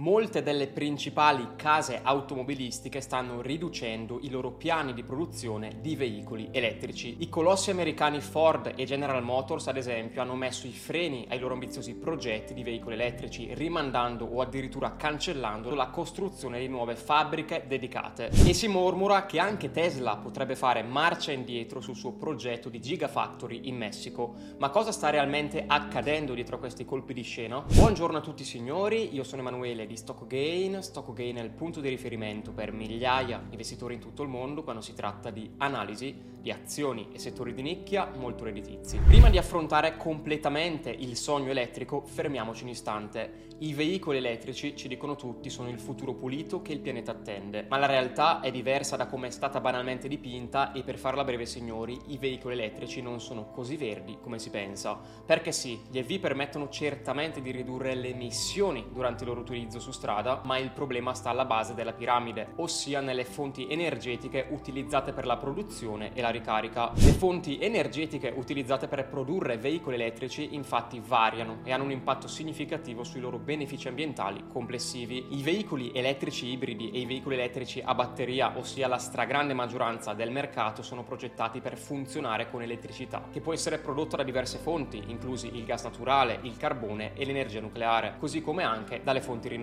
Molte delle principali case automobilistiche stanno riducendo i loro piani di produzione di veicoli elettrici. I colossi americani Ford e General Motors, ad esempio, hanno messo i freni ai loro ambiziosi progetti di veicoli elettrici, rimandando o addirittura cancellando la costruzione di nuove fabbriche dedicate. E si mormora che anche Tesla potrebbe fare marcia indietro sul suo progetto di Gigafactory in Messico. Ma cosa sta realmente accadendo dietro a questi colpi di scena? Buongiorno a tutti signori, io sono Emanuele di StockGain. StockGain è il punto di riferimento per migliaia di investitori in tutto il mondo quando si tratta di analisi di azioni e settori di nicchia molto redditizi. Prima di affrontare completamente il sogno elettrico, fermiamoci un istante. I veicoli elettrici, ci dicono tutti, sono il futuro pulito che il pianeta attende, ma la realtà è diversa da come è stata banalmente dipinta e per farla breve signori, i veicoli elettrici non sono così verdi come si pensa. Perché sì, gli EV permettono certamente di ridurre le emissioni durante il loro utilizzo su strada, ma il problema sta alla base della piramide, ossia nelle fonti energetiche utilizzate per la produzione e la ricarica. Le fonti energetiche utilizzate per produrre veicoli elettrici infatti variano e hanno un impatto significativo sui loro benefici ambientali complessivi. I veicoli elettrici ibridi e i veicoli elettrici a batteria, ossia la stragrande maggioranza del mercato, sono progettati per funzionare con elettricità, che può essere prodotta da diverse fonti, inclusi il gas naturale, il carbone e l'energia nucleare, così come anche dalle fonti rinnovabili.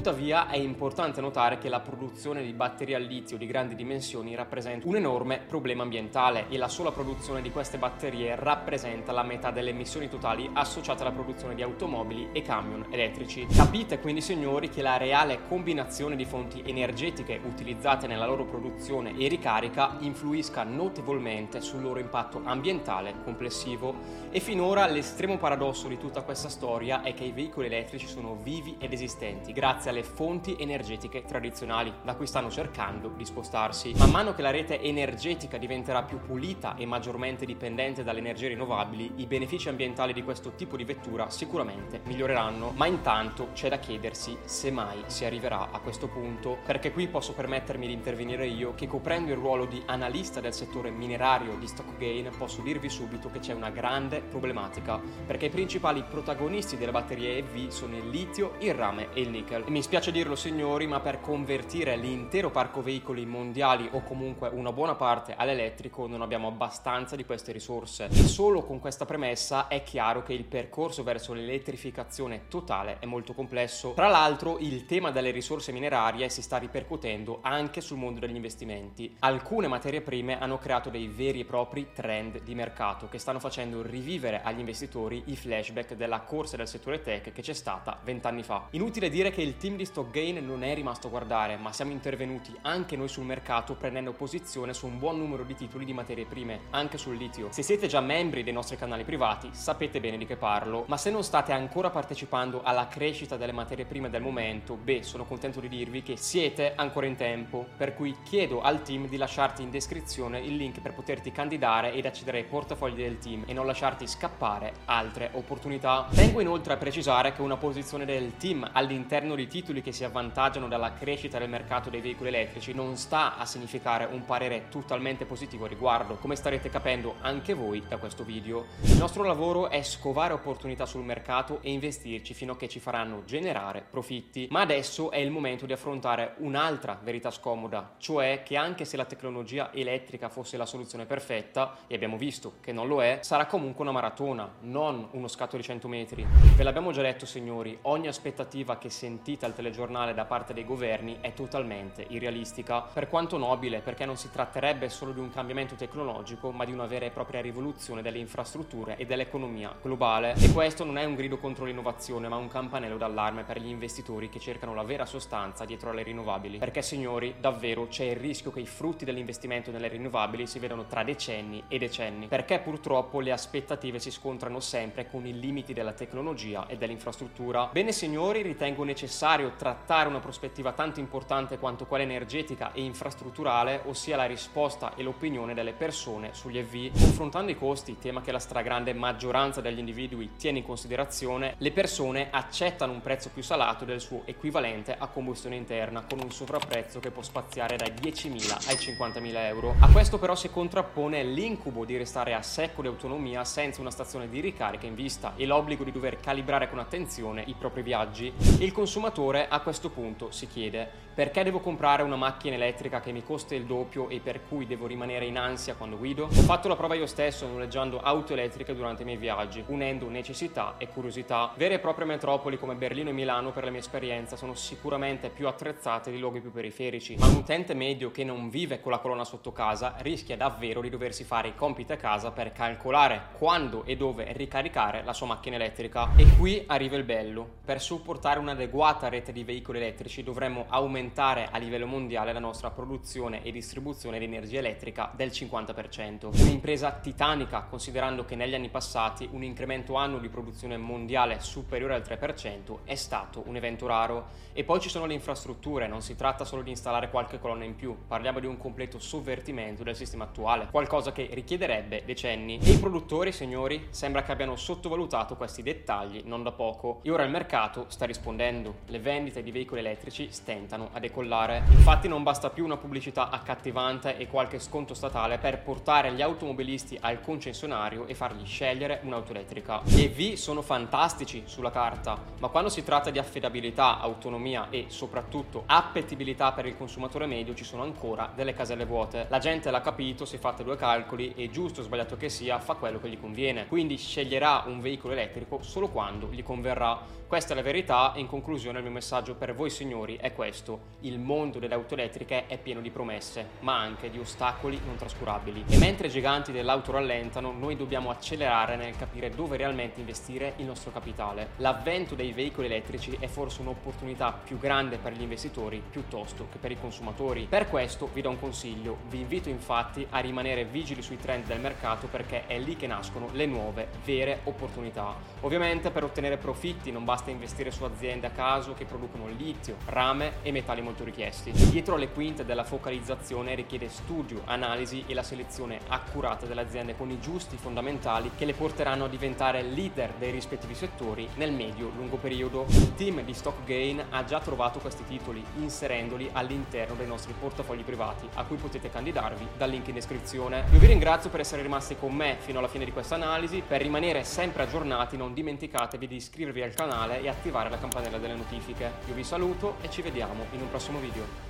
Tuttavia è importante notare che la produzione di batterie al litio di grandi dimensioni rappresenta un enorme problema ambientale e la sola produzione di queste batterie rappresenta la metà delle emissioni totali associate alla produzione di automobili e camion elettrici. Capite quindi signori che la reale combinazione di fonti energetiche utilizzate nella loro produzione e ricarica influisca notevolmente sul loro impatto ambientale complessivo e finora l'estremo paradosso di tutta questa storia è che i veicoli elettrici sono vivi ed esistenti grazie alle fonti energetiche tradizionali da cui stanno cercando di spostarsi. Man mano che la rete energetica di diventerà più pulita e maggiormente dipendente dalle energie rinnovabili, i benefici ambientali di questo tipo di vettura sicuramente miglioreranno, ma intanto c'è da chiedersi se mai si arriverà a questo punto, perché qui posso permettermi di intervenire io che coprendo il ruolo di analista del settore minerario di Stockgain posso dirvi subito che c'è una grande problematica, perché i principali protagonisti delle batterie EV sono il litio, il rame e il nickel. E mi spiace dirlo signori, ma per convertire l'intero parco veicoli mondiali o comunque una buona parte all'elettrico elettrico non abbiamo abbastanza di queste risorse e solo con questa premessa è chiaro che il percorso verso l'elettrificazione totale è molto complesso. Tra l'altro il tema delle risorse minerarie si sta ripercuotendo anche sul mondo degli investimenti. Alcune materie prime hanno creato dei veri e propri trend di mercato che stanno facendo rivivere agli investitori i flashback della corsa del settore tech che c'è stata vent'anni fa. Inutile dire che il team di Stockgain non è rimasto a guardare, ma siamo intervenuti anche noi sul mercato prendendo posizione su un buon numero di di titoli di materie prime, anche sul litio. Se siete già membri dei nostri canali privati, sapete bene di che parlo, ma se non state ancora partecipando alla crescita delle materie prime del momento, beh, sono contento di dirvi che siete ancora in tempo, per cui chiedo al team di lasciarti in descrizione il link per poterti candidare ed accedere ai portafogli del team e non lasciarti scappare altre opportunità. Tengo inoltre a precisare che una posizione del team all'interno di titoli che si avvantaggiano dalla crescita del mercato dei veicoli elettrici non sta a significare un parere totalmente positivo positivo a riguardo, come starete capendo anche voi da questo video. Il nostro lavoro è scovare opportunità sul mercato e investirci fino a che ci faranno generare profitti, ma adesso è il momento di affrontare un'altra verità scomoda, cioè che anche se la tecnologia elettrica fosse la soluzione perfetta, e abbiamo visto che non lo è, sarà comunque una maratona, non uno scatto di 100 metri. Ve l'abbiamo già detto signori, ogni aspettativa che sentite al telegiornale da parte dei governi è totalmente irrealistica, per quanto nobile, perché non si tratterebbe solo di un cambiamento tecnologico, ma di una vera e propria rivoluzione delle infrastrutture e dell'economia globale. E questo non è un grido contro l'innovazione, ma un campanello d'allarme per gli investitori che cercano la vera sostanza dietro alle rinnovabili. Perché, signori, davvero c'è il rischio che i frutti dell'investimento nelle rinnovabili si vedano tra decenni e decenni. Perché purtroppo le aspettative si scontrano sempre con i limiti della tecnologia e dell'infrastruttura. Bene, signori, ritengo necessario trattare una prospettiva tanto importante quanto quella energetica e infrastrutturale, ossia la risposta e l'opinione delle persone sugli EV. Confrontando i costi, tema che la stragrande maggioranza degli individui tiene in considerazione, le persone accettano un prezzo più salato del suo equivalente a combustione interna, con un sovrapprezzo che può spaziare dai 10.000 ai 50.000 euro. A questo però si contrappone l'incubo di restare a secco di autonomia senza una stazione di ricarica in vista e l'obbligo di dover calibrare con attenzione i propri viaggi. Il consumatore a questo punto si chiede perché devo comprare una macchina elettrica che mi costa il doppio e per cui devo rimanere in ansia quando guido? Ho fatto la prova io stesso noleggiando auto elettriche durante i miei viaggi, unendo necessità e curiosità. Vere e proprie metropoli come Berlino e Milano per la mia esperienza sono sicuramente più attrezzate di luoghi più periferici, ma un utente medio che non vive con la colonna sotto casa rischia davvero di doversi fare i compiti a casa per calcolare quando e dove ricaricare la sua macchina elettrica. E qui arriva il bello. Per supportare un'adeguata rete di veicoli elettrici dovremmo aumentare a livello mondiale la nostra produzione e distribuzione di energia elettrica del 50%. Un'impresa titanica considerando che negli anni passati un incremento annuo di produzione mondiale superiore al 3% è stato un evento raro. E poi ci sono le infrastrutture, non si tratta solo di installare qualche colonna in più, parliamo di un completo sovvertimento del sistema attuale, qualcosa che richiederebbe decenni. E i produttori, signori, sembra che abbiano sottovalutato questi dettagli non da poco. E ora il mercato sta rispondendo. Le vendite di veicoli elettrici stentano a decollare. Infatti non basta più una pubblicità accattivante e qualche sconto statale per portare gli automobilisti al concessionario e fargli scegliere un'auto elettrica. E EV sono fantastici sulla carta, ma quando si tratta di affidabilità, autonomia e soprattutto appetibilità per il consumatore medio ci sono ancora delle caselle vuote. La gente l'ha capito, si è fatta due calcoli e giusto o sbagliato che sia fa quello che gli conviene. Quindi sceglierà un veicolo elettrico solo quando gli converrà. Questa è la verità in conclusione il mio messaggio per voi signori è questo il mondo delle auto elettriche è pieno di promesse, ma anche di ostacoli non trascurabili. E mentre i giganti dell'auto rallentano, noi dobbiamo accelerare nel capire dove realmente investire il nostro capitale. L'avvento dei veicoli elettrici è forse un'opportunità più grande per gli investitori piuttosto che per i consumatori. Per questo vi do un consiglio, vi invito infatti a rimanere vigili sui trend del mercato perché è lì che nascono le nuove, vere opportunità. Ovviamente per ottenere profitti non basta investire su aziende a caso che producono litio, rame e metalli molto richiesti. Dietro le quinte della focalizzazione richiede studio, analisi e la selezione accurata delle aziende con i giusti fondamentali che le porteranno a diventare leader dei rispettivi settori nel medio-lungo periodo. Il team di Stockgain ha già trovato questi titoli inserendoli all'interno dei nostri portafogli privati a cui potete candidarvi dal link in descrizione. Io vi ringrazio per essere rimasti con me fino alla fine di questa analisi. Per rimanere sempre aggiornati non dimenticatevi di iscrivervi al canale e attivare la campanella delle notifiche. Io vi saluto e ci vediamo in un prossimo video.